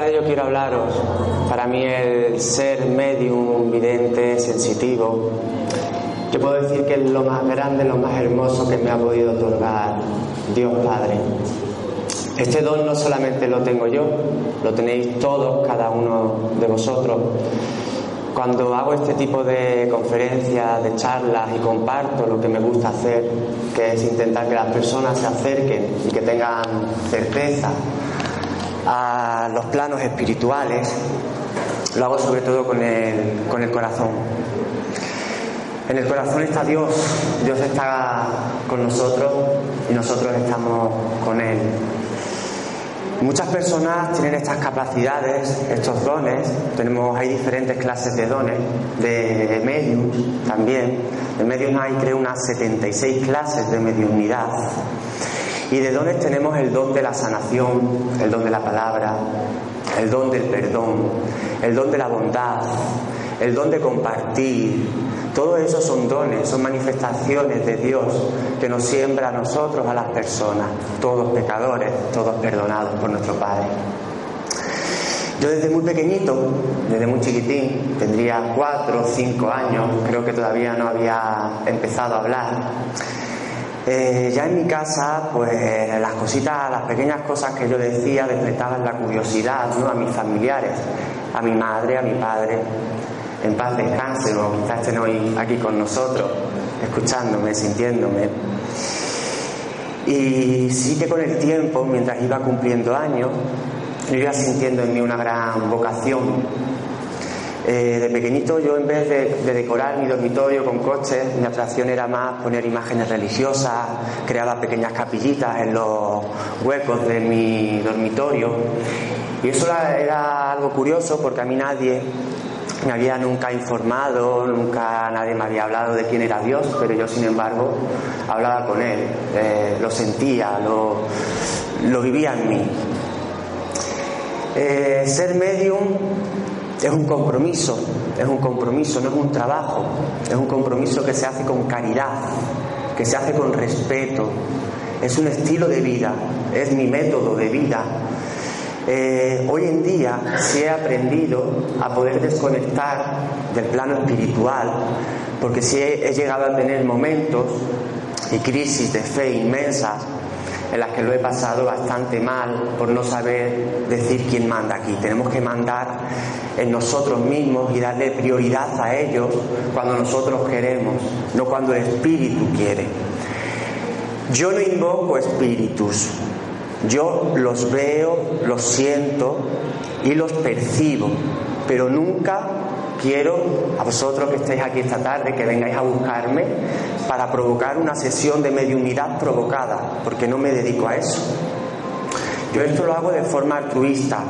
tarde yo quiero hablaros, para mí el ser medium, vidente, sensitivo, yo puedo decir que es lo más grande, lo más hermoso que me ha podido otorgar Dios Padre. Este don no solamente lo tengo yo, lo tenéis todos, cada uno de vosotros. Cuando hago este tipo de conferencias, de charlas y comparto lo que me gusta hacer, que es intentar que las personas se acerquen y que tengan certeza a los planos espirituales, lo hago sobre todo con el, con el corazón. En el corazón está Dios, Dios está con nosotros y nosotros estamos con Él. Muchas personas tienen estas capacidades, estos dones. Tenemos, hay diferentes clases de dones, de medium también. De medium hay, creo, unas 76 clases de mediunidad. Y de dones tenemos el don de la sanación, el don de la palabra, el don del perdón, el don de la bondad, el don de compartir. Todo eso son dones, son manifestaciones de Dios que nos siembra a nosotros, a las personas, todos pecadores, todos perdonados por nuestro Padre. Yo desde muy pequeñito, desde muy chiquitín, tendría cuatro o cinco años, creo que todavía no había empezado a hablar eh, ya en mi casa, pues las cositas, las pequeñas cosas que yo decía despertaban la curiosidad ¿no? a mis familiares, a mi madre, a mi padre. En paz descanse, o quizás estén hoy aquí con nosotros, escuchándome, sintiéndome. Y sí que con el tiempo, mientras iba cumpliendo años, yo iba sintiendo en mí una gran vocación eh, de pequeñito yo en vez de, decorar mi dormitorio con coches, mi atracción era más poner imágenes religiosas, creaba pequeñas capillitas en los huecos de mi dormitorio. Y eso era, algo curioso porque a mí nadie me había nunca informado, nunca nadie me había hablado de quién era Dios, pero yo sin embargo hablaba con Él, eh, lo sentía, lo, lo, vivía en mí. Eh, ser medium es un compromiso, es un compromiso, no es un trabajo, es un compromiso que se hace con caridad, que se hace con respeto, es un estilo de vida, es mi método de vida. Eh, hoy en día sí he aprendido a poder desconectar del plano espiritual, porque sí he llegado a tener momentos y crisis de fe inmensas en las que lo he pasado bastante mal por no saber decir quién manda aquí. Tenemos que mandar en nosotros mismos y darle prioridad a ellos cuando nosotros queremos, no cuando el espíritu quiere. Yo no invoco espíritus, yo los veo, los siento y los percibo, pero nunca quiero a vosotros que estéis aquí esta tarde que vengáis a buscarme para provocar una sesión de mediunidad provocada, porque no me dedico a eso. Yo esto lo hago de forma altruista.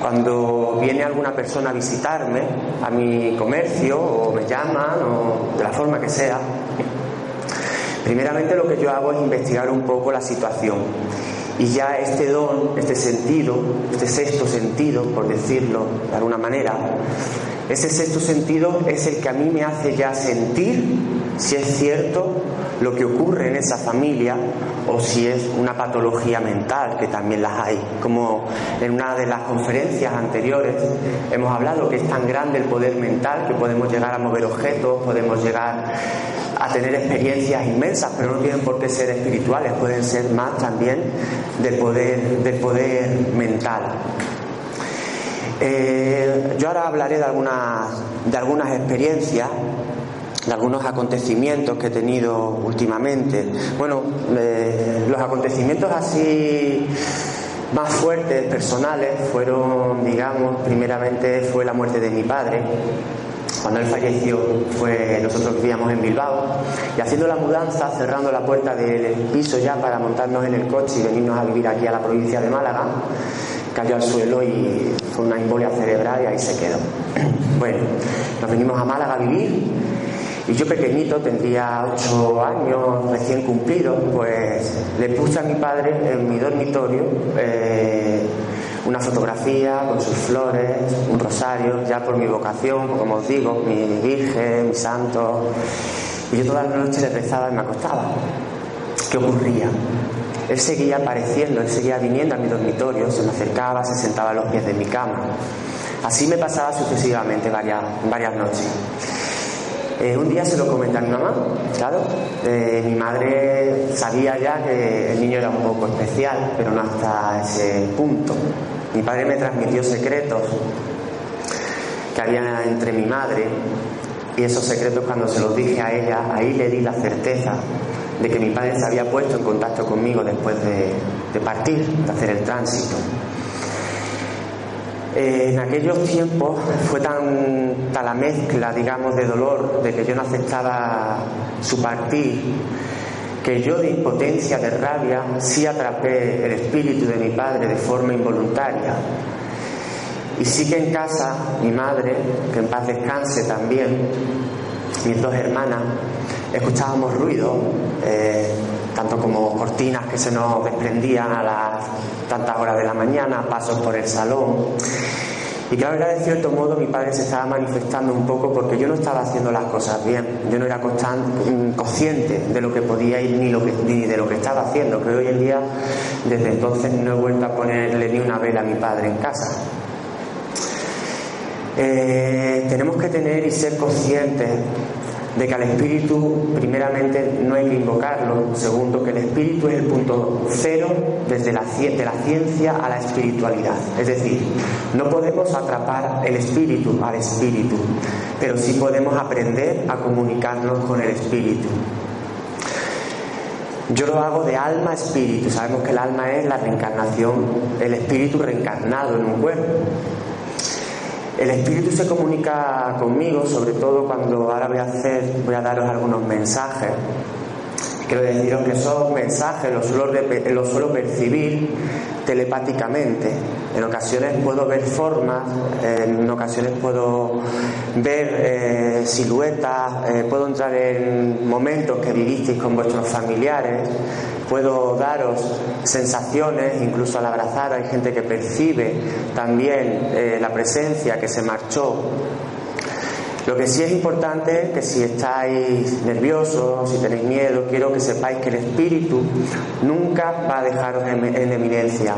Cuando viene alguna persona a visitarme a mi comercio o me llaman o de la forma que sea, primeramente lo que yo hago es investigar un poco la situación. Y ya este don, este sentido, este sexto sentido, por decirlo de alguna manera, ese sexto sentido es el que a mí me hace ya sentir si es cierto lo que ocurre en esa familia o si es una patología mental, que también las hay. Como en una de las conferencias anteriores hemos hablado que es tan grande el poder mental que podemos llegar a mover objetos, podemos llegar a tener experiencias inmensas, pero no tienen por qué ser espirituales, pueden ser más también del poder, del poder mental. Eh, yo ahora hablaré de algunas, de algunas experiencias, de algunos acontecimientos que he tenido últimamente. Bueno, eh, los acontecimientos así más fuertes, personales, fueron, digamos, primeramente fue la muerte de mi padre. Cuando él falleció, fue, nosotros vivíamos en Bilbao y haciendo la mudanza, cerrando la puerta del piso ya para montarnos en el coche y venirnos a vivir aquí a la provincia de Málaga, cayó al suelo y fue una embolia cerebral y ahí se quedó. Bueno, nos venimos a Málaga a vivir y yo pequeñito, tendría ocho años recién cumplidos, pues le puse a mi padre en mi dormitorio eh, una fotografía con sus flores, un rosario, ya por mi vocación, como os digo, mi virgen, mi santo. Y yo todas las noches le rezaba y me acostaba. ¿Qué ocurría? Él seguía apareciendo, él seguía viniendo a mi dormitorio, se me acercaba, se sentaba a los pies de mi cama. Así me pasaba sucesivamente varias, varias noches. Eh, un día se lo comenté a mi mamá, claro. Eh, mi madre sabía ya que el niño era un poco especial, pero no hasta ese punto. Mi padre me transmitió secretos que había entre mi madre y esos secretos cuando se los dije a ella, ahí le di la certeza de que mi padre se había puesto en contacto conmigo después de, partir, de hacer el tránsito. Eh, en aquellos tiempos fue tan, la mezcla, digamos, de dolor, de que yo no aceptaba su partir, que yo de impotencia, de rabia, sí atrapé el espíritu de mi padre de forma involuntaria. Y sí que en casa, mi madre, que en paz descanse también, mis dos hermanas, escuchábamos ruido, eh, tanto como cortinas que se nos desprendían a las tantas horas de la mañana, pasos por el salón. Y claro, era de cierto modo mi padre se estaba manifestando un poco porque yo no estaba haciendo las cosas bien, yo no era mm, consciente de lo que podía ir ni, lo que, ni de lo que estaba haciendo, que hoy en día desde entonces no he vuelto a ponerle ni una vela a mi padre en casa. Eh, tenemos que tener y ser conscientes de que al espíritu primeramente no hay que invocarlo, segundo que el espíritu es el punto cero desde la, ciencia a la espiritualidad. Es decir, no podemos atrapar el espíritu al espíritu, pero sí podemos aprender a comunicarnos con el espíritu. Yo lo hago de alma a espíritu. Sabemos que el alma es la reencarnación, el espíritu reencarnado en un cuerpo. El Espíritu se comunica conmigo, sobre todo cuando ahora voy a hacer, voy a daros algunos mensajes. Quiero deciros que esos mensajes los suelo, los suelo percibir telepáticamente. En ocasiones puedo ver formas, en ocasiones puedo ver eh, siluetas, eh, puedo entrar en momentos que vivisteis con vuestros familiares, puedo daros sensaciones, incluso al abrazar hay gente que percibe también eh, la presencia que se marchó. Lo que sí es importante que si estáis nerviosos, si tenéis miedo, quiero que sepáis que el espíritu nunca va a dejaros en eminencia.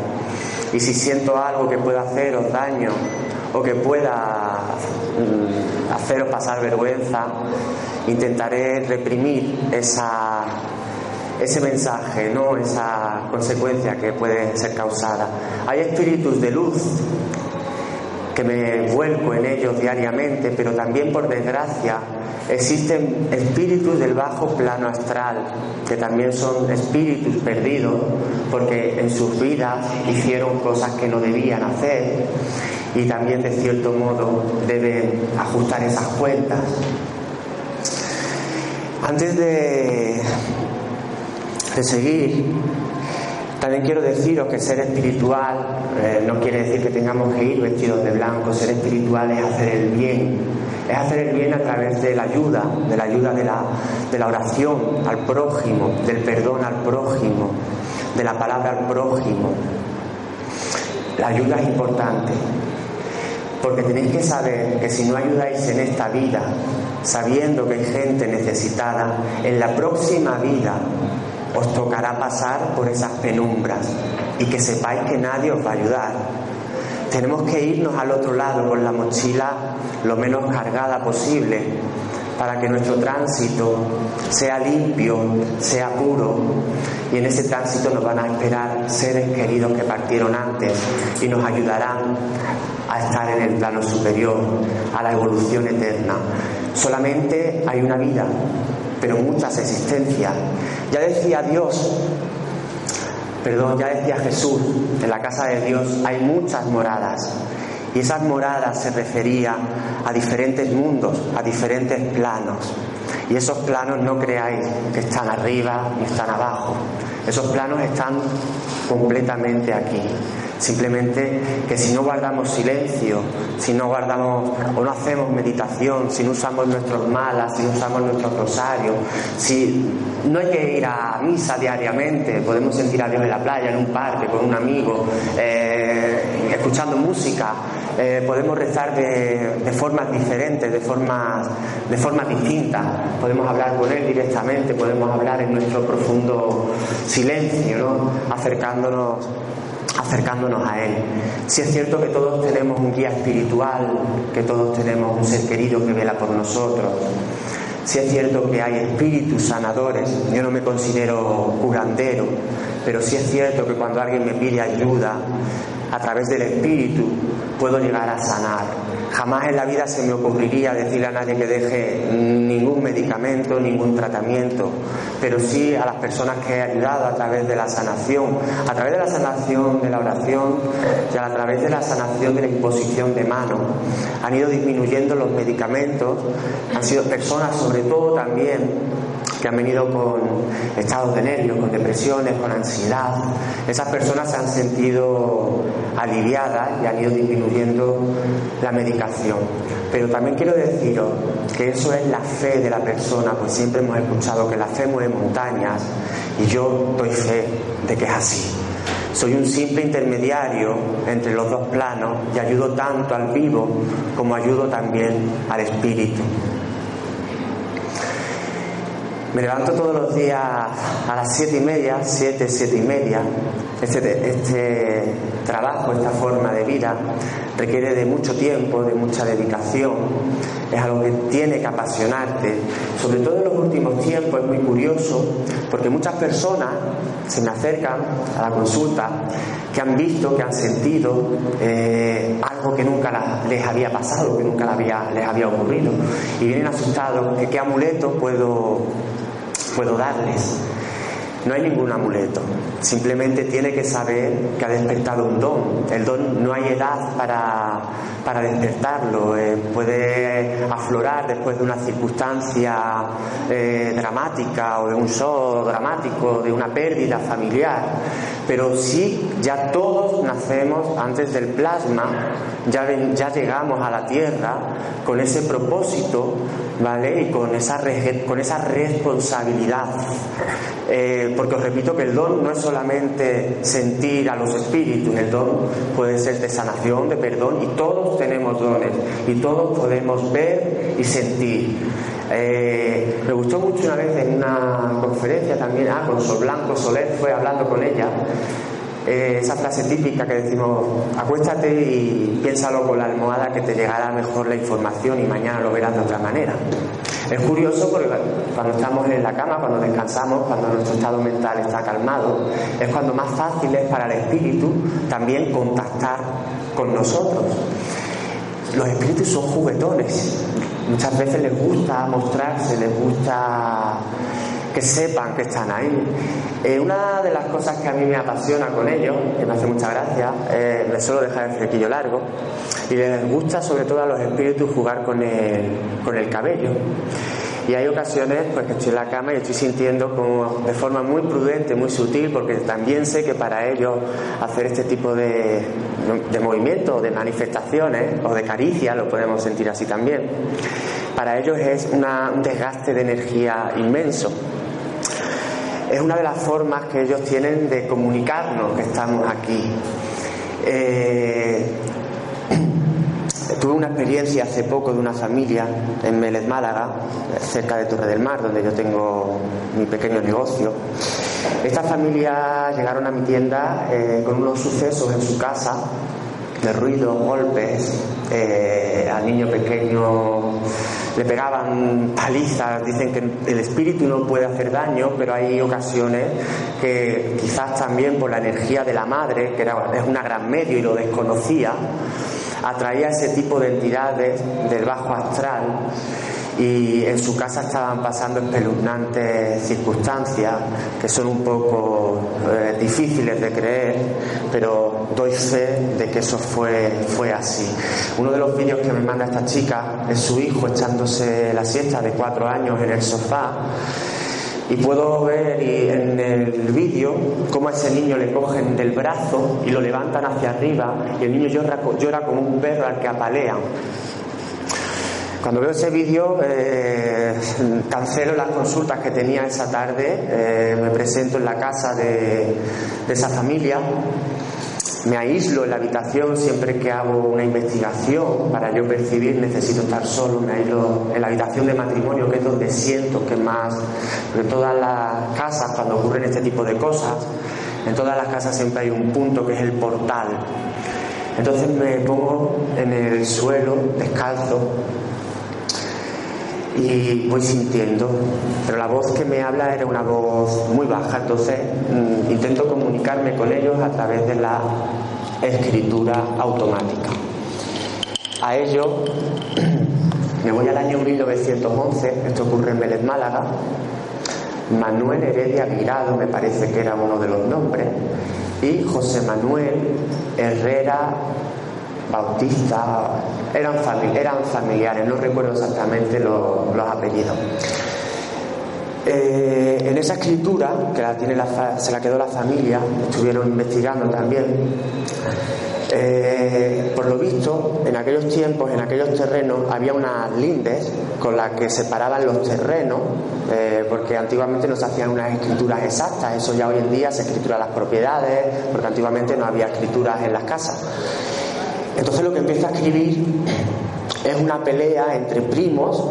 Y si siento algo que pueda haceros daño o que pueda mm, haceros pasar vergüenza, intentaré reprimir esa ese mensaje, no esa consecuencia que puede ser causada. Hay espíritus de luz que me vuelco en ellos diariamente, pero también por desgracia existen espíritus del bajo plano astral, que también son espíritus perdidos, porque en sus vidas hicieron cosas que no debían hacer y también de cierto modo deben ajustar esas cuentas. Antes de, de seguir, también quiero deciros que ser espiritual eh, no quiere decir que tengamos que ir vestidos de blanco. Ser espiritual es hacer el bien. Es hacer el bien a través de la ayuda, de la ayuda de la, de la oración al prójimo, del perdón al prójimo, de la palabra al prójimo. La ayuda es importante. Porque tenéis que saber que si no ayudáis en esta vida, sabiendo que hay gente necesitada, en la próxima vida os tocará pasar por esas penumbras y que sepáis que nadie os va a ayudar. Tenemos que irnos al otro lado con la mochila lo menos cargada posible para que nuestro tránsito sea limpio, sea puro. Y en ese tránsito nos van a esperar seres queridos que partieron antes y nos ayudarán a estar en el plano superior, a la evolución eterna. Solamente hay una vida, pero muchas existencias. Ya decía Dios, perdón, ya decía Jesús, en la casa de Dios hay muchas moradas. Y esas moradas se refería a diferentes mundos, a diferentes planos. Y esos planos no creáis que están arriba ni están abajo. Esos planos están completamente aquí. Simplemente que si no guardamos silencio, si no guardamos o no hacemos meditación, si no usamos nuestros malas, si no usamos nuestros rosarios, si no hay que ir a misa diariamente, podemos sentir a Dios en la playa, en un parque, con un amigo, eh, escuchando música, eh, podemos rezar de, formas diferentes, de formas, de formas distintas. Podemos hablar con Él directamente, podemos hablar en nuestro profundo silencio, ¿no? acercándonos acercándonos a Él. Si es cierto que todos tenemos un guía espiritual, que todos tenemos un ser querido que vela por nosotros. Si es cierto que hay espíritus sanadores, yo no me considero curandero, pero sí es cierto que cuando alguien me pide ayuda, a través del espíritu puedo llegar a sanar. Jamás en la vida se me ocurriría decirle a nadie que deje ningún medicamento, ningún tratamiento, pero sí a las personas que he ayudado a través de la sanación, a través de la sanación de la oración y a través de la sanación de la imposición de manos. Han ido disminuyendo los medicamentos, han sido personas sobre todo también que han venido con estados de nervios, con depresiones, con ansiedad. Esas personas se han sentido aliviadas y han ido disminuyendo la medicación. Pero también quiero deciros que eso es la fe de la persona, pues siempre hemos escuchado que la fe mueve montañas y yo doy fe de que es así. Soy un simple intermediario entre los dos planos y ayudo tanto al vivo como ayudo también al espíritu. Me levanto todos los días a las siete y media, siete, siete y media. Este, este trabajo, esta forma de vida, requiere de mucho tiempo, de mucha dedicación. Es algo que tiene que apasionarte. Sobre todo en los últimos tiempos es muy curioso porque muchas personas se me acercan a la consulta que han visto, que han sentido eh, algo que nunca les había pasado, que nunca les había, ocurrido. Y vienen asustados, ¿qué amuleto puedo puedo darles. No hay ningún amuleto, simplemente tiene que saber que ha despertado un don. El don no hay edad para, para despertarlo, eh, puede aflorar después de una circunstancia eh, dramática o de un show dramático, de una pérdida familiar, pero sí ya todos nacemos antes del plasma, ya llegamos a la tierra con ese propósito ¿vale? Y con esa, con esa responsabilidad. Eh, porque os repito que el don no es solamente sentir a los espíritus, el don puede ser de sanación, de perdón, y todos tenemos dones, y todos podemos ver y sentir. Eh, me gustó mucho una vez en una conferencia también, ah, con Sol Blanco Soler fue hablando con ella, eh, esa frase típica que decimos, acuéstate y piénsalo con la almohada que te llegará mejor la información y mañana lo verás de otra manera. Es curioso porque cuando estamos en la cama, cuando descansamos, cuando nuestro estado mental está calmado, es cuando más fácil es para el espíritu también contactar con nosotros. Los espíritus son juguetones. Muchas veces les gusta mostrarse, les gusta que sepan que están ahí. Eh, una de las cosas que a mí me apasiona con ellos, que me hace mucha gracia, eh, me suelo dejar el flequillo largo, y les gusta sobre todo a los espíritus jugar con el, con el cabello. Y hay ocasiones pues que estoy en la cama y estoy sintiendo como de forma muy prudente, muy sutil, porque también sé que para ellos hacer este tipo de, de movimientos, de manifestaciones o de caricias, lo podemos sentir así también, para ellos es un desgaste de energía inmenso es una de las formas que ellos tienen de comunicarnos que estamos aquí. Eh, tuve una experiencia hace poco de una familia en Mélez, Málaga, cerca de Torre del Mar, donde yo tengo mi pequeño negocio. Esta familia llegaron a mi tienda eh, con unos sucesos en su casa, de ruido, golpes, eh, al niño pequeño le pegaban palizas, dicen que el espíritu no puede hacer daño, pero hay ocasiones que quizás también por la energía de la madre, que era, es una gran medio y lo desconocía, atraía ese tipo de entidades del bajo astral y en su casa estaban pasando espeluznantes circunstancias que son un poco eh, difíciles de creer, pero doy fe de que eso fue, fue así. Uno de los vídeos que me manda esta chica es su hijo echándose la siesta de cuatro años en el sofá y puedo ver en el vídeo cómo a ese niño le cogen del brazo y lo levantan hacia arriba y el niño llora, llora como un perro al que apalean. Cuando veo ese vídeo, eh, cancelo las consultas que tenía esa tarde, eh, me presento en la casa de, esa familia me aíslo en la habitación siempre que hago una investigación para yo percibir necesito estar solo, me aíslo en la habitación de matrimonio que es donde siento que más, porque todas las casas cuando ocurren este tipo de cosas, en todas las casas siempre hay un punto que es el portal. Entonces me pongo en el suelo descalzo y voy sintiendo, pero la voz que me habla era una voz muy baja, entonces mm, intento comunicarme con ellos a través de la escritura automática. A ello me voy al año 1911, esto ocurre en Vélez Málaga, Manuel Heredia Virado me parece que era uno de los nombres, y José Manuel Herrera Bautista, eran, familiares, no recuerdo exactamente los, apellidos. Eh, en esa escritura, que se la quedó la familia, estuvieron investigando también, eh, por lo visto, en aquellos tiempos, en aquellos terrenos, había unas lindes con las que separaban los terrenos, eh, porque antiguamente no se hacían unas escrituras exactas, eso ya hoy en día se escritura las propiedades, porque antiguamente no había escrituras en las casas. Entonces lo que empieza a escribir es una pelea entre primos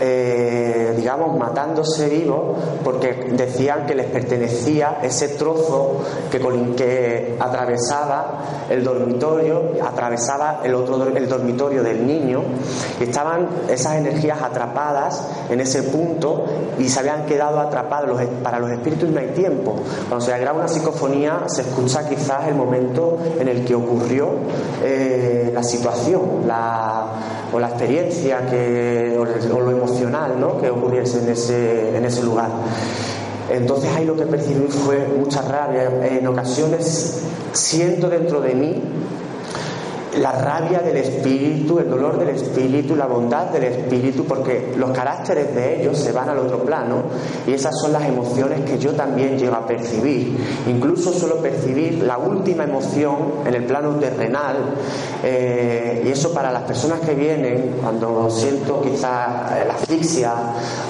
eh, digamos, matándose vivos porque decían que les pertenecía ese trozo que, que atravesaba el dormitorio, atravesaba el otro el dormitorio del niño y estaban esas energías atrapadas en ese punto y se habían quedado atrapados. para los espíritus no hay tiempo. Cuando se graba una psicofonía se escucha quizás el momento en el que ocurrió eh, la situación la, o la experiencia que, o, lo emocional ¿no? que ocurriese en ese, en ese lugar. Entonces ahí lo que percibí fue mucha rabia. En ocasiones siento dentro de mí la rabia del espíritu, el dolor del espíritu, la bondad del espíritu, porque los caracteres de ellos se van al otro plano y esas son las emociones que yo también llego a percibir. Incluso suelo percibir la última emoción en el plano terrenal eh, y eso para las personas que vienen, cuando siento quizá la asfixia,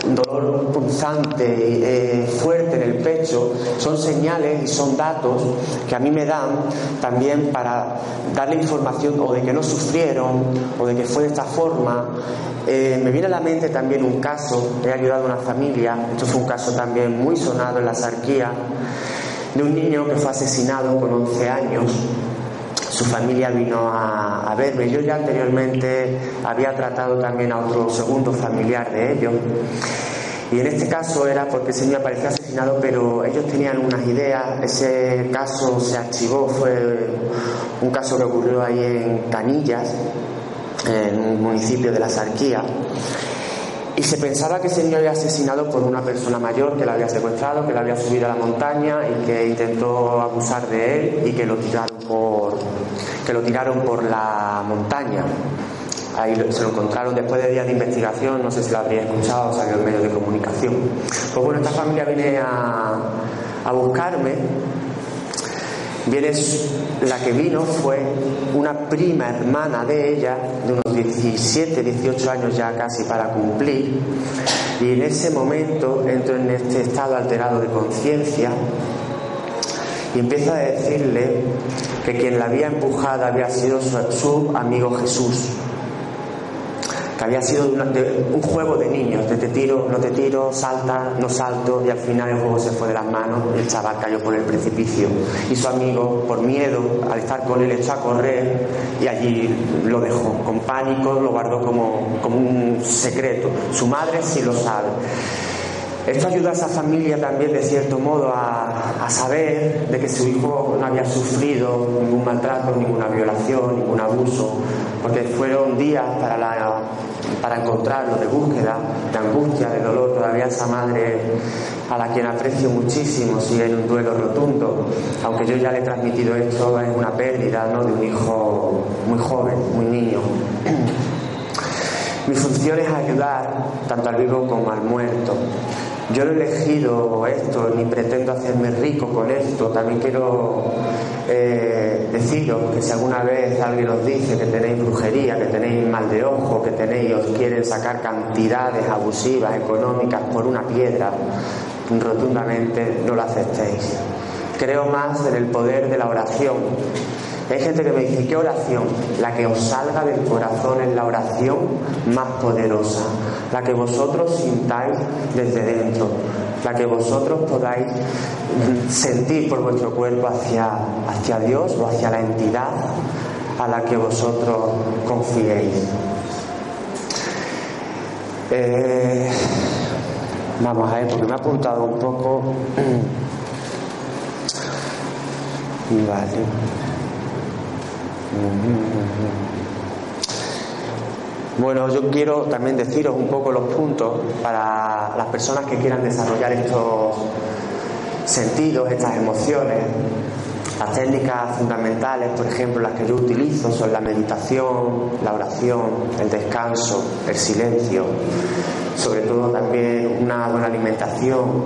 un dolor punzante, eh, fuerte en el pecho, son señales y son datos que a mí me dan también para darle información o de que no sufrieron o de que fue de esta forma. Eh, me viene a la mente también un caso, he ayudado a una familia, esto fue un caso también muy sonado en la sarquía, de un niño que fue asesinado con 11 años. Su familia vino a, a verme. Yo ya anteriormente había tratado también a otro segundo familiar de ellos. Y en este caso era porque ese niño aparecía asesinado, pero ellos tenían unas ideas. Ese caso se archivó, fue un caso que ocurrió ahí en Canillas, en un municipio de la Sarquía. Y se pensaba que ese niño había asesinado por una persona mayor que lo había secuestrado, que lo había subido a la montaña y que intentó abusar de él y que lo tiraron por, que lo tiraron por la montaña. Ahí se lo encontraron después de días de investigación, no sé si lo habría escuchado, salió en medios de comunicación. Pues bueno, esta familia viene a, a buscarme. Viene, la que vino fue una prima hermana de ella, de unos 17, 18 años ya casi para cumplir, y en ese momento entro en este estado alterado de conciencia y empieza a decirle que quien la había empujado había sido su amigo Jesús que había sido un juego de niños, de te tiro, no te tiro, salta, no salto, y al final el juego se fue de las manos el chaval cayó por el precipicio. Y su amigo, por miedo, al estar con él, echó a correr y allí lo dejó. Con pánico lo guardó como, como un secreto. Su madre sí lo sabe. Esto ayuda a esa familia también, de cierto modo, a, a, saber de que su hijo no había sufrido ningún maltrato, ninguna violación, ningún abuso, porque fueron días para, para encontrarlo de búsqueda, de angustia, de dolor. Todavía esa madre, a la quien aprecio muchísimo, sigue en un duelo rotundo, aunque yo ya le he transmitido esto, es una pérdida ¿no? de un hijo muy joven, muy niño. Mi función es ayudar tanto al vivo como al muerto. Yo no he elegido esto, ni pretendo hacerme rico con esto. También quiero eh, deciros que si alguna vez alguien os dice que tenéis brujería, que tenéis mal de ojo, que tenéis, os quieren sacar cantidades abusivas, económicas por una piedra, rotundamente no lo aceptéis. Creo más en el poder de la oración hay gente que me dice, ¿qué oración? La que os salga del corazón es la oración más poderosa, la que vosotros sintáis desde dentro, la que vosotros podáis sentir por vuestro cuerpo hacia, hacia Dios o hacia la entidad a la que vosotros confiéis. Eh, vamos a ver, porque me ha apuntado un poco. Vale. Bueno, yo quiero también deciros un poco los puntos para las personas que quieran desarrollar estos sentidos, estas emociones. Las técnicas fundamentales, por ejemplo, las que yo utilizo son la meditación, la oración, el descanso, el silencio, sobre todo también una buena alimentación.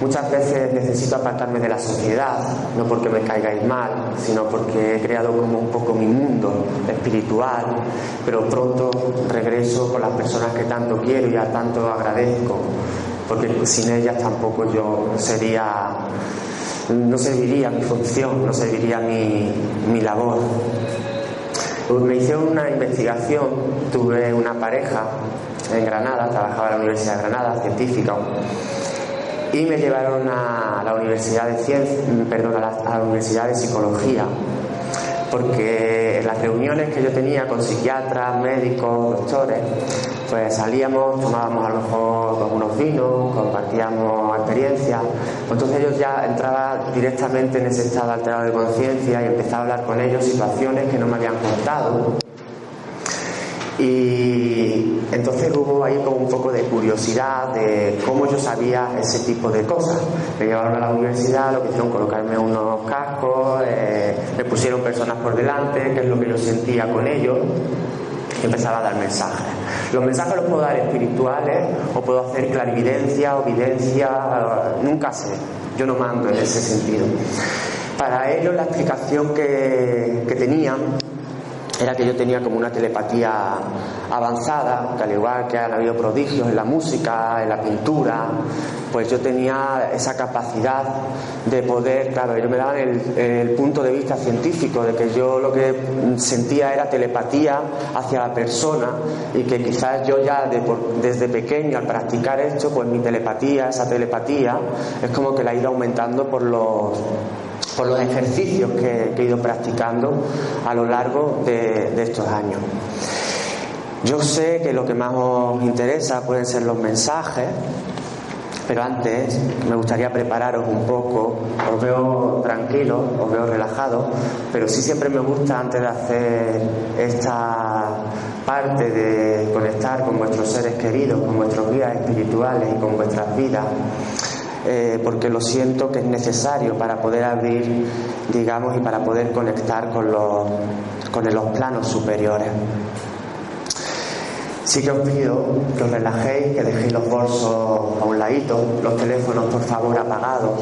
Muchas veces necesito apartarme de la sociedad, no porque me caigáis mal, sino porque he creado como un poco mi mundo espiritual, pero pronto regreso con las personas que tanto quiero y a tanto agradezco, porque sin ellas tampoco yo sería no serviría mi función, no serviría mi, mi labor. Me hicieron una investigación, tuve una pareja en Granada, trabajaba en la Universidad de Granada, científica, y me llevaron a la Universidad de Ciencias, perdón, a la Universidad de Psicología. Porque en las reuniones que yo tenía con psiquiatras, médicos, doctores, pues salíamos, tomábamos a lo mejor unos vinos, compartíamos experiencias, entonces ellos ya entraban directamente en ese estado alterado de conciencia y empezaba a hablar con ellos situaciones que no me habían contado y entonces hubo ahí como un poco de curiosidad de cómo yo sabía ese tipo de cosas. Me llevaron a la universidad, lo que hicieron colocarme unos cascos, eh, me pusieron personas por delante, que es lo que yo sentía con ellos, y empezaba a dar mensajes. Los mensajes los puedo dar espirituales o puedo hacer clarividencia o videncia, nunca sé, yo no mando en ese sentido. Para ellos la explicación que, que tenían era que yo tenía como una telepatía avanzada, que al igual que han habido prodigios en la música, en la pintura, pues yo tenía esa capacidad de poder, claro, ellos me daban el, punto de vista científico, de que yo lo que sentía era telepatía hacia la persona y que quizás yo ya desde pequeño al practicar esto, pues mi telepatía, esa telepatía, es como que la he ido aumentando por los por los ejercicios que, he ido practicando a lo largo de, estos años. Yo sé que lo que más os interesa pueden ser los mensajes, pero antes me gustaría prepararos un poco. Os veo tranquilos, os veo relajados, pero sí siempre me gusta antes de hacer esta parte de conectar con vuestros seres queridos, con vuestros guías espirituales y con vuestras vidas, eh, porque lo siento que es necesario para poder abrir, digamos, y para poder conectar con los, con los planos superiores. Sí que os pido que os relajéis, que dejéis los bolsos a un ladito, los teléfonos por favor apagados.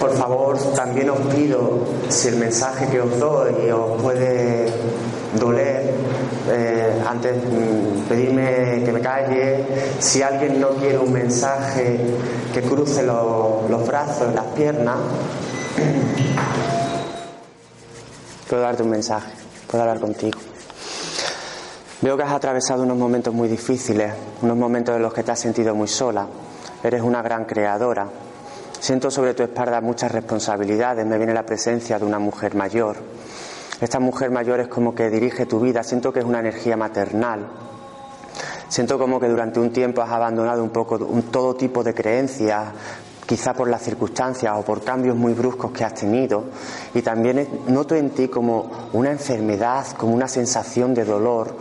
Por favor, también os pido, si el mensaje que os doy os puede doler, eh, antes mm, pedirme que me calle, si alguien no quiere un mensaje que cruce los brazos, las piernas, puedo darte un mensaje, puedo hablar contigo. Veo que has atravesado unos momentos muy difíciles, unos momentos en los que te has sentido muy sola. Eres una gran creadora. Siento sobre tu espalda muchas responsabilidades. Me viene la presencia de una mujer mayor esta mujer mayor es como que dirige tu vida, siento que es una energía maternal. Siento como que durante un tiempo has abandonado un poco todo tipo de creencias, quizá por las circunstancias o por cambios muy bruscos que has tenido. Y también noto en ti como una enfermedad, como una sensación de dolor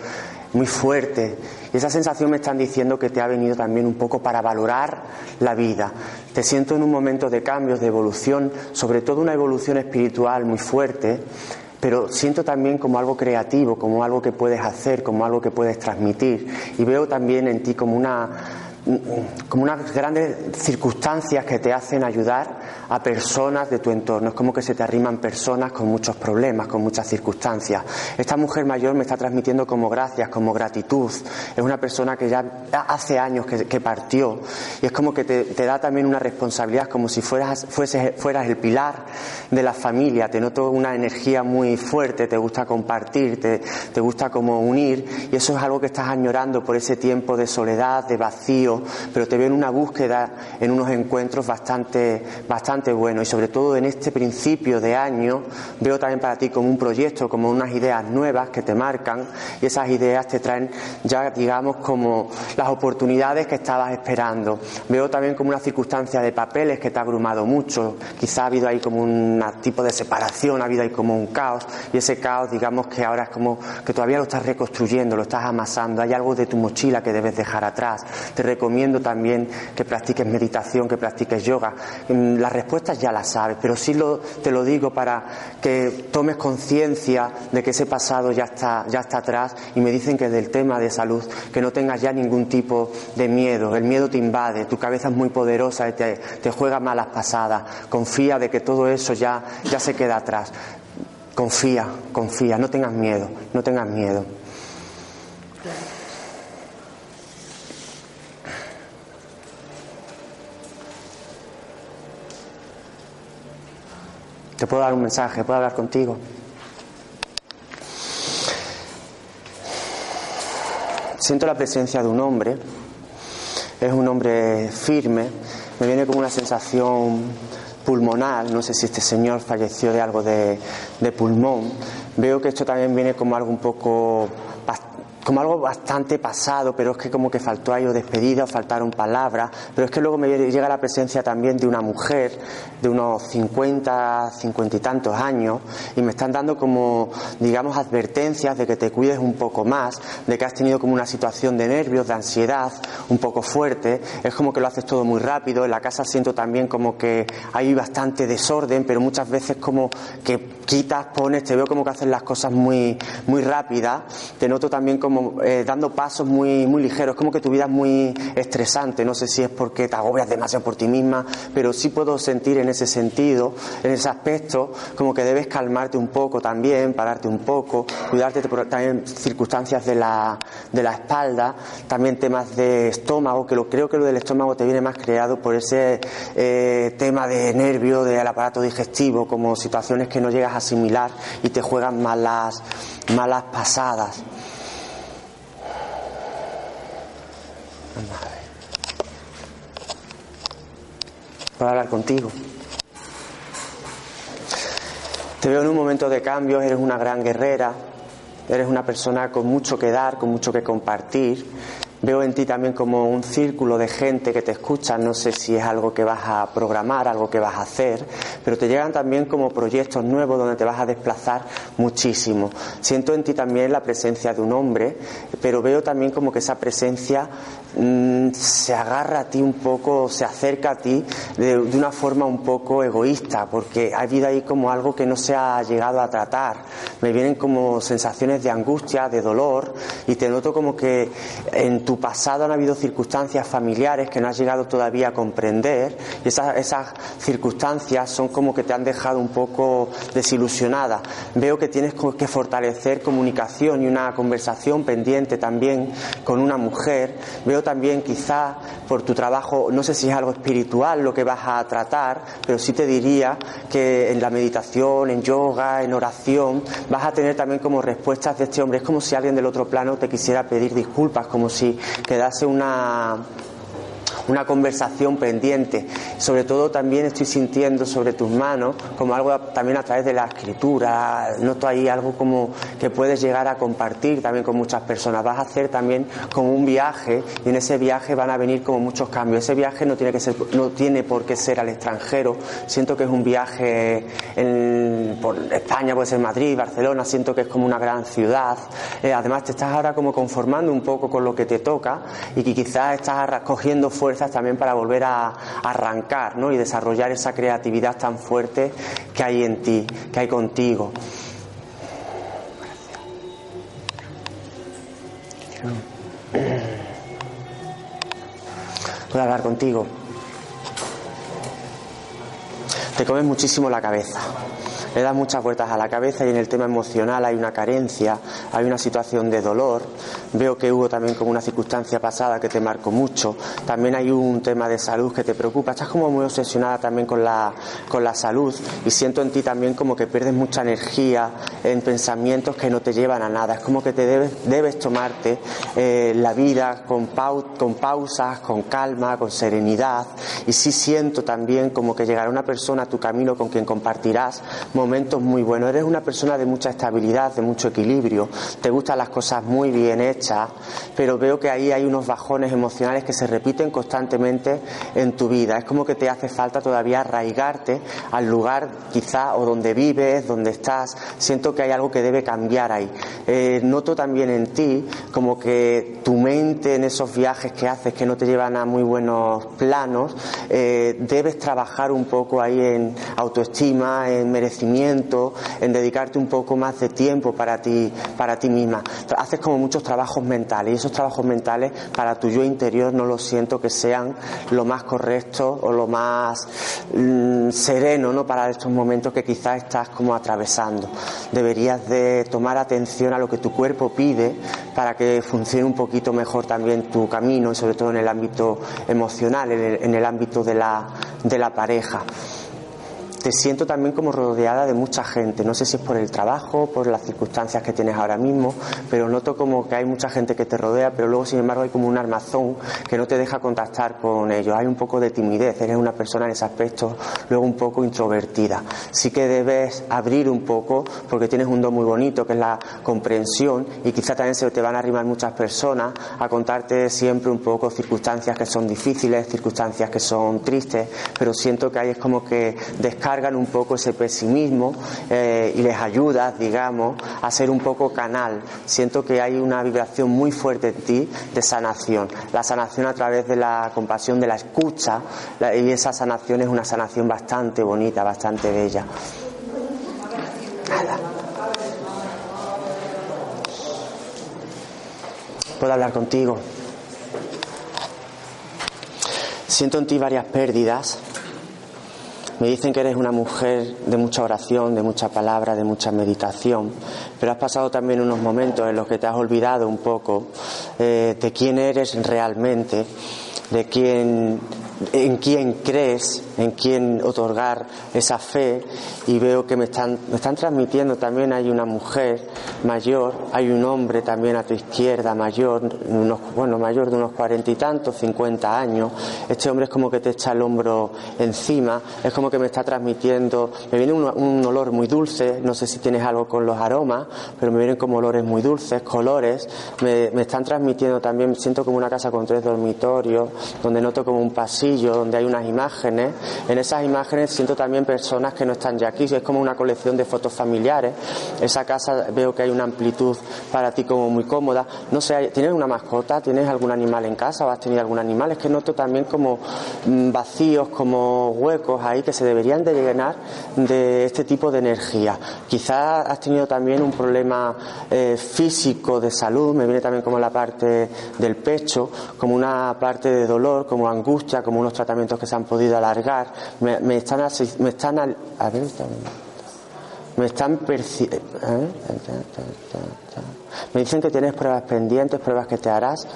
muy fuerte. Y esa sensación me están diciendo que te ha venido también un poco para valorar la vida. Te siento en un momento de cambios, de evolución, sobre todo una evolución espiritual muy fuerte pero siento también como algo creativo, como algo que puedes hacer, como algo que puedes transmitir. Y veo también en ti como una como unas grandes circunstancias que te hacen ayudar a personas de tu entorno. Es como que se te arriman personas con muchos problemas, con muchas circunstancias. Esta mujer mayor me está transmitiendo como gracias, como gratitud. Es una persona que ya hace años que, partió y es como que te, da también una responsabilidad, como si fueras, fueras el pilar de la familia. Te noto una energía muy fuerte, te gusta compartir, te, te gusta como unir y eso es algo que estás añorando por ese tiempo de soledad, de vacío, pero te veo en una búsqueda, en unos encuentros bastante, bastante buenos. Y sobre todo en este principio de año veo también para ti como un proyecto, como unas ideas nuevas que te marcan. Y esas ideas te traen ya digamos como las oportunidades que estabas esperando. Veo también como una circunstancia de papeles que te ha abrumado mucho, quizá ha habido ahí como un tipo de separación, ha habido ahí como un caos. Y ese caos digamos que ahora es como que todavía lo estás reconstruyendo, lo estás amasando, hay algo de tu mochila que debes dejar atrás. Te recomiendo también que practiques meditación, que practiques yoga. Mm, las respuestas ya las sabes, pero sí te lo digo para que tomes conciencia de que ese pasado ya está, ya está atrás y me dicen que del tema de salud, que no tengas ya ningún tipo de miedo. El miedo te invade, tu cabeza es muy poderosa y te, te juega malas pasadas. Confía de que todo eso ya, ya se queda atrás. Confía, confía, no tengas miedo, no tengas miedo. Te puedo dar un mensaje, puedo hablar contigo. Siento la presencia de un hombre, es un hombre firme, me viene como una sensación pulmonar, no sé si este señor falleció de algo de, de pulmón, veo que esto también viene como algo un poco como algo bastante pasado, pero es que como que faltó ahí o despedida, o faltaron palabras, pero es que luego me llega la presencia también de una mujer de unos 50, 50 y tantos años y me están dando como, digamos, advertencias de que te cuides un poco más, de que has tenido como una situación de nervios, de ansiedad un poco fuerte, es como que lo haces todo muy rápido, en la casa siento también como que hay bastante desorden, pero muchas veces como que quitas, pones, te veo como que haces las cosas muy, muy rápidas, te noto también como como eh, dando pasos muy, muy ligeros, como que tu vida es muy estresante, no sé si es porque te agobias demasiado por ti misma, pero sí puedo sentir en ese sentido, en ese aspecto, como que debes calmarte un poco también, pararte un poco, cuidarte también circunstancias de la, de la espalda, también temas de estómago, que lo, creo que lo del estómago te viene más creado por ese eh, tema de nervio, del aparato digestivo, como situaciones que no llegas a asimilar y te juegan malas, malas pasadas. Para hablar contigo. Te veo en un momento de cambio, eres una gran guerrera, eres una persona con mucho que dar, con mucho que compartir. Veo en ti también como un círculo de gente que te escucha, no sé si es algo que vas a programar, algo que vas a hacer, pero te llegan también como proyectos nuevos donde te vas a desplazar muchísimo. Siento en ti también la presencia de un hombre, pero veo también como que esa presencia se agarra a ti un poco, se acerca a ti de, una forma un poco egoísta, porque ha habido ahí como algo que no se ha llegado a tratar. Me vienen como sensaciones de angustia, de dolor, y te noto como que en tu pasado han habido circunstancias familiares que no has llegado todavía a comprender, y esas, esas circunstancias son como que te han dejado un poco desilusionada. Veo que tienes que fortalecer comunicación y una conversación pendiente también con una mujer. Veo también quizá por tu trabajo, no sé si es algo espiritual lo que vas a tratar, pero sí te diría que en la meditación, en yoga, en oración, vas a tener también como respuestas de este hombre. Es como si alguien del otro plano te quisiera pedir disculpas, como si quedase una una conversación pendiente. Sobre todo también estoy sintiendo sobre tus manos como algo también a través de la escritura, noto ahí algo como que puedes llegar a compartir también con muchas personas. Vas a hacer también como un viaje y en ese viaje van a venir como muchos cambios. Ese viaje no tiene que ser, no tiene por qué ser al extranjero. Siento que es un viaje en, por España, puede ser Madrid, Barcelona, siento que es como una gran ciudad. Eh, además te estás ahora como conformando un poco con lo que te toca y que quizás estás cogiendo fuerza también para volver a, arrancar ¿no? y desarrollar esa creatividad tan fuerte que hay en ti, que hay contigo. ¿Puedo hablar contigo? Te comes muchísimo la cabeza le das muchas vueltas a la cabeza y en el tema emocional hay una carencia, hay una situación de dolor. Veo que hubo también como una circunstancia pasada que te marcó mucho. También hay un tema de salud que te preocupa. Estás como muy obsesionada también con la, con la salud y siento en ti también como que pierdes mucha energía en pensamientos que no te llevan a nada. Es como que te debes, debes tomarte eh, la vida con, con pausas, con calma, con serenidad. Y sí siento también como que llegará una persona a tu camino con quien compartirás momentos muy buenos. Eres una persona de mucha estabilidad, de mucho equilibrio, te gustan las cosas muy bien hechas, pero veo que ahí hay unos bajones emocionales que se repiten constantemente en tu vida. Es como que te hace falta todavía arraigarte al lugar quizá o donde vives, donde estás. Siento que hay algo que debe cambiar ahí. Eh, noto también en ti como que tu mente en esos viajes que haces que no te llevan a muy buenos planos, eh, debes trabajar un poco ahí en autoestima, en merecimiento en dedicarte un poco más de tiempo para ti, para ti misma. Haces como muchos trabajos mentales y esos trabajos mentales para tu yo interior no lo siento que sean lo más correcto o lo más mm, sereno ¿no? para estos momentos que quizás estás como atravesando. Deberías de tomar atención a lo que tu cuerpo pide para que funcione un poquito mejor también tu camino y sobre todo en el ámbito emocional, en el, ámbito de la, de la pareja te siento también como rodeada de mucha gente. No sé si es por el trabajo, por las circunstancias que tienes ahora mismo, pero noto como que hay mucha gente que te rodea, pero luego, sin embargo, hay como un armazón que no te deja contactar con ellos. Hay un poco de timidez, eres una persona en ese aspecto, luego un poco introvertida. Sí que debes abrir un poco, porque tienes un don muy bonito, que es la comprensión, y quizá también se te van a arrimar muchas personas a contarte siempre un poco circunstancias que son difíciles, circunstancias que son tristes, pero siento que ahí es como que descargas cargan un poco ese pesimismo eh, y les ayudas, digamos, a ser un poco canal. Siento que hay una vibración muy fuerte en ti de sanación. La sanación a través de la compasión, de la escucha, y esa sanación es una sanación bastante bonita, bastante bella. ¿Puedo hablar contigo? Siento en ti varias pérdidas me dicen que eres una mujer de mucha oración, de mucha palabra, de mucha meditación, pero has pasado también unos momentos en los que te has olvidado un poco eh, de quién eres realmente, de quién en quién crees, en quién otorgar esa fe y veo que me están, me están transmitiendo también hay una mujer mayor, hay un hombre también a tu izquierda mayor, bueno, mayor de unos cuarenta y tantos, cincuenta años. Este hombre es como que te echa el hombro encima, es como que me está transmitiendo, me viene un, olor muy dulce, no sé si tienes algo con los aromas, pero me vienen como olores muy dulces, colores, me están transmitiendo también, siento como una casa con tres dormitorios, donde noto como un pasillo donde hay unas imágenes. En esas imágenes siento también personas que no están ya aquí. Es como una colección de fotos familiares. Esa casa veo que hay una amplitud para ti como muy cómoda. No sé, ¿tienes una mascota? ¿Tienes algún animal en casa o has tenido algún animal? Es que noto también como mm, vacíos, como huecos ahí que se deberían de llenar de este tipo de energía. Quizás has tenido también un problema eh, físico de salud. Me viene también como la parte del pecho, como una parte de dolor, como angustia, como unos tratamientos que se han podido alargar, me, están, me están, a ver, me están ¿eh? me dicen que tienes pruebas pendientes, pruebas que te harás,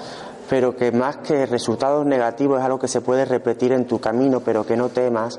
pero que más que resultados negativos es algo que se puede repetir en tu camino, pero que no temas,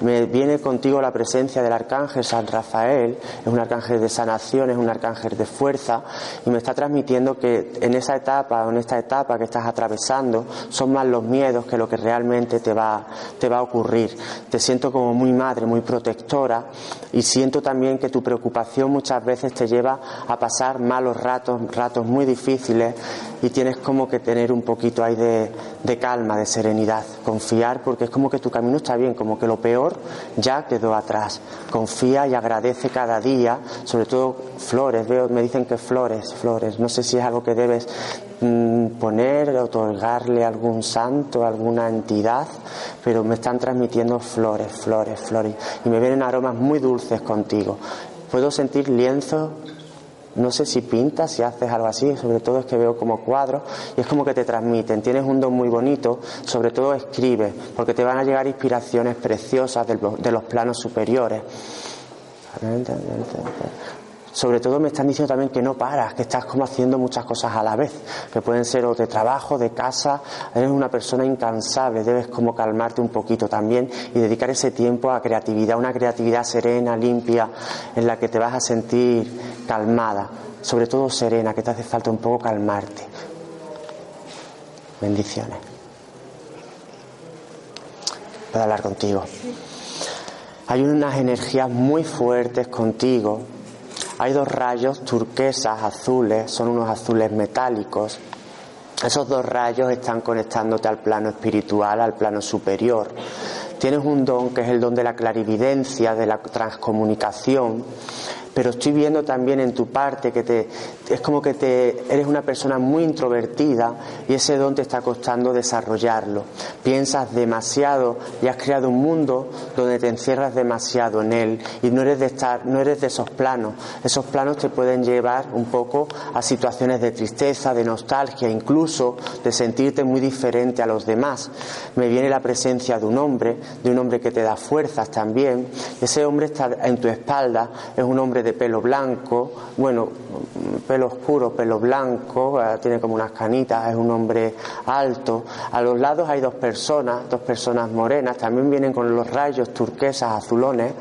me viene contigo la presencia del arcángel San Rafael, es un arcángel de sanación, es un arcángel de fuerza y me está transmitiendo que en esa etapa en esta etapa que estás atravesando son más los miedos que lo que realmente te va, te va a ocurrir. Te siento como muy madre, muy protectora y siento también que tu preocupación muchas veces te lleva a pasar malos ratos, ratos muy difíciles y tienes como que tener un poquito ahí de, de calma, de serenidad, confiar porque es como que tu camino está bien, como que lo peor ya quedó atrás. Confía y agradece cada día, sobre todo flores, veo, me dicen que flores, flores, no sé si es algo que debes mm, poner, otorgarle a algún santo, alguna entidad, pero me están transmitiendo flores, flores, flores, y me vienen aromas muy dulces contigo. Puedo sentir lienzos no sé si pintas, si haces algo así, sobre todo es que veo como cuadros y es como que te transmiten. Tienes un don muy bonito, sobre todo escribes, porque te van a llegar inspiraciones preciosas de los planos superiores. Sobre todo me están diciendo también que no paras, que estás como haciendo muchas cosas a la vez, que pueden ser o de trabajo, de casa, eres una persona incansable, debes como calmarte un poquito también y dedicar ese tiempo a creatividad, una creatividad serena, limpia, en la que te vas a sentir calmada, sobre todo serena, que te hace falta un poco calmarte. Bendiciones. Puedo hablar contigo. Hay unas energías muy fuertes contigo hay dos rayos turquesas azules, son unos azules metálicos. Esos dos rayos están conectándote al plano espiritual, al plano superior. Tienes un don que es el don de la clarividencia, de la transcomunicación, pero estoy viendo también en tu parte que te, es como que te, eres una persona muy introvertida y ese don te está costando desarrollarlo. Piensas demasiado y has creado un mundo donde te encierras demasiado en él y no eres de estar, no eres de esos planos. Esos planos te pueden llevar un poco a situaciones de tristeza, de nostalgia, incluso de sentirte muy diferente a los demás. Me viene la presencia de un hombre, de un hombre que te da fuerzas también. Ese hombre está en tu espalda, es un hombre de pelo blanco, bueno, pelo oscuro, pelo blanco, eh, tiene como unas canitas, es un hombre alto. A los lados hay dos personas, dos personas morenas, también vienen con los rayos turquesas, azulones,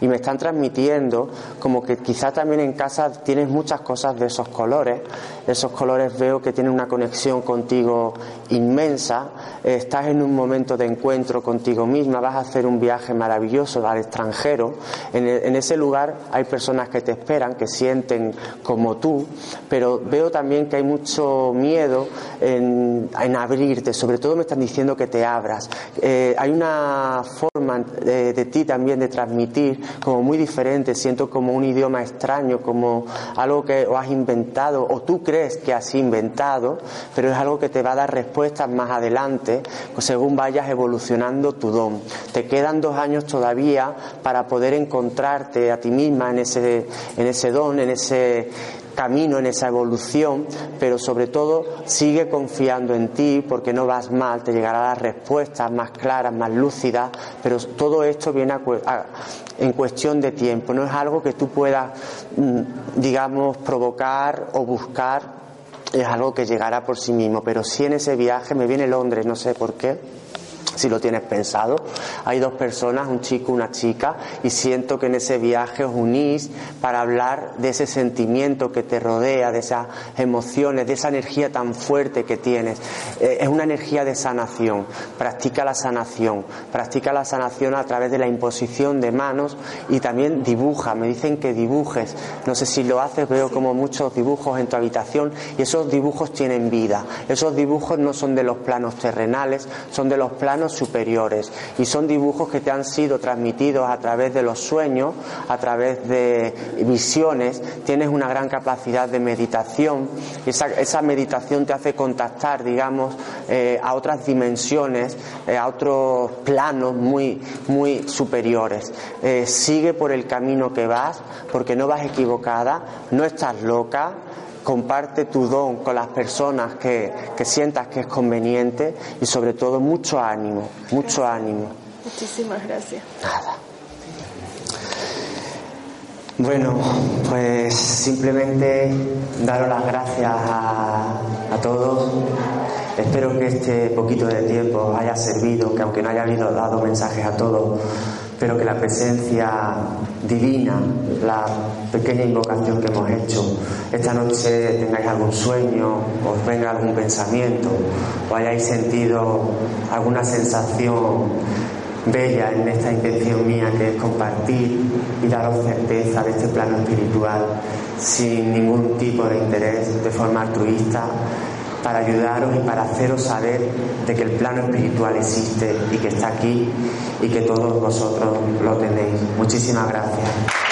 y me están transmitiendo como que quizá también en casa tienes muchas cosas de esos colores. Esos colores veo que tienen una conexión contigo inmensa. Estás en un momento de encuentro contigo misma, vas a hacer un viaje maravilloso al extranjero. En, en ese lugar hay personas que te esperan, que sienten como tú, pero veo también que hay mucho miedo en, abrirte. Sobre todo me están diciendo que te abras. Eh, hay una forma de, de ti también de transmitir como muy diferente, siento como un idioma extraño, como algo que has inventado o tú crees que has inventado, pero es algo que te va a dar respuestas más adelante según vayas evolucionando tu don. Te quedan dos años todavía para poder encontrarte a ti misma en ese, en ese don, en ese camino, en esa evolución, pero sobre todo sigue confiando en ti porque no vas mal, te llegarán las respuestas más claras, más lúcidas, pero todo esto viene en cuestión de tiempo, no es algo que tú puedas, mm, digamos, provocar o buscar, es algo que llegará por sí mismo, pero si en ese viaje me viene Londres, no sé por qué, si lo tienes pensado. Hay dos personas, un chico, una chica, y siento que en ese viaje os unís para hablar de ese sentimiento que te rodea, de esas emociones, de esa energía tan fuerte que tienes. Eh, es una energía de sanación. Practica la sanación. Practica la sanación a través de la imposición de manos y también dibuja. Me dicen que dibujes. No sé si lo haces, veo como muchos dibujos en tu habitación y esos dibujos tienen vida. Esos dibujos no son de los planos terrenales, son de los planos superiores. Y son dibujos que te han sido transmitidos a través de los sueños, a través de visiones, tienes una gran capacidad de meditación. Y esa, meditación te hace contactar, digamos, eh, a otras dimensiones, eh, a otros planos muy, muy superiores. Eh, sigue por el camino que vas porque no vas equivocada, no estás loca, comparte tu don con las personas que, sientas que es conveniente y sobre todo mucho ánimo, mucho ánimo. Muchísimas gracias. Nada. Bueno, pues simplemente daros las gracias a, a, todos. Espero que este poquito de tiempo haya servido, que aunque no haya habido dado mensajes a todos, pero que la presencia divina, la pequeña invocación que hemos hecho, esta noche tengáis algún sueño, os venga algún pensamiento, o hayáis sentido alguna sensación bella en esta intención mía que es compartir y daros certeza de este plano espiritual sin ningún tipo de interés, de forma altruista, para ayudaros y para haceros saber de que el plano espiritual existe y que está aquí y que todos vosotros lo tenéis. Muchísimas gracias.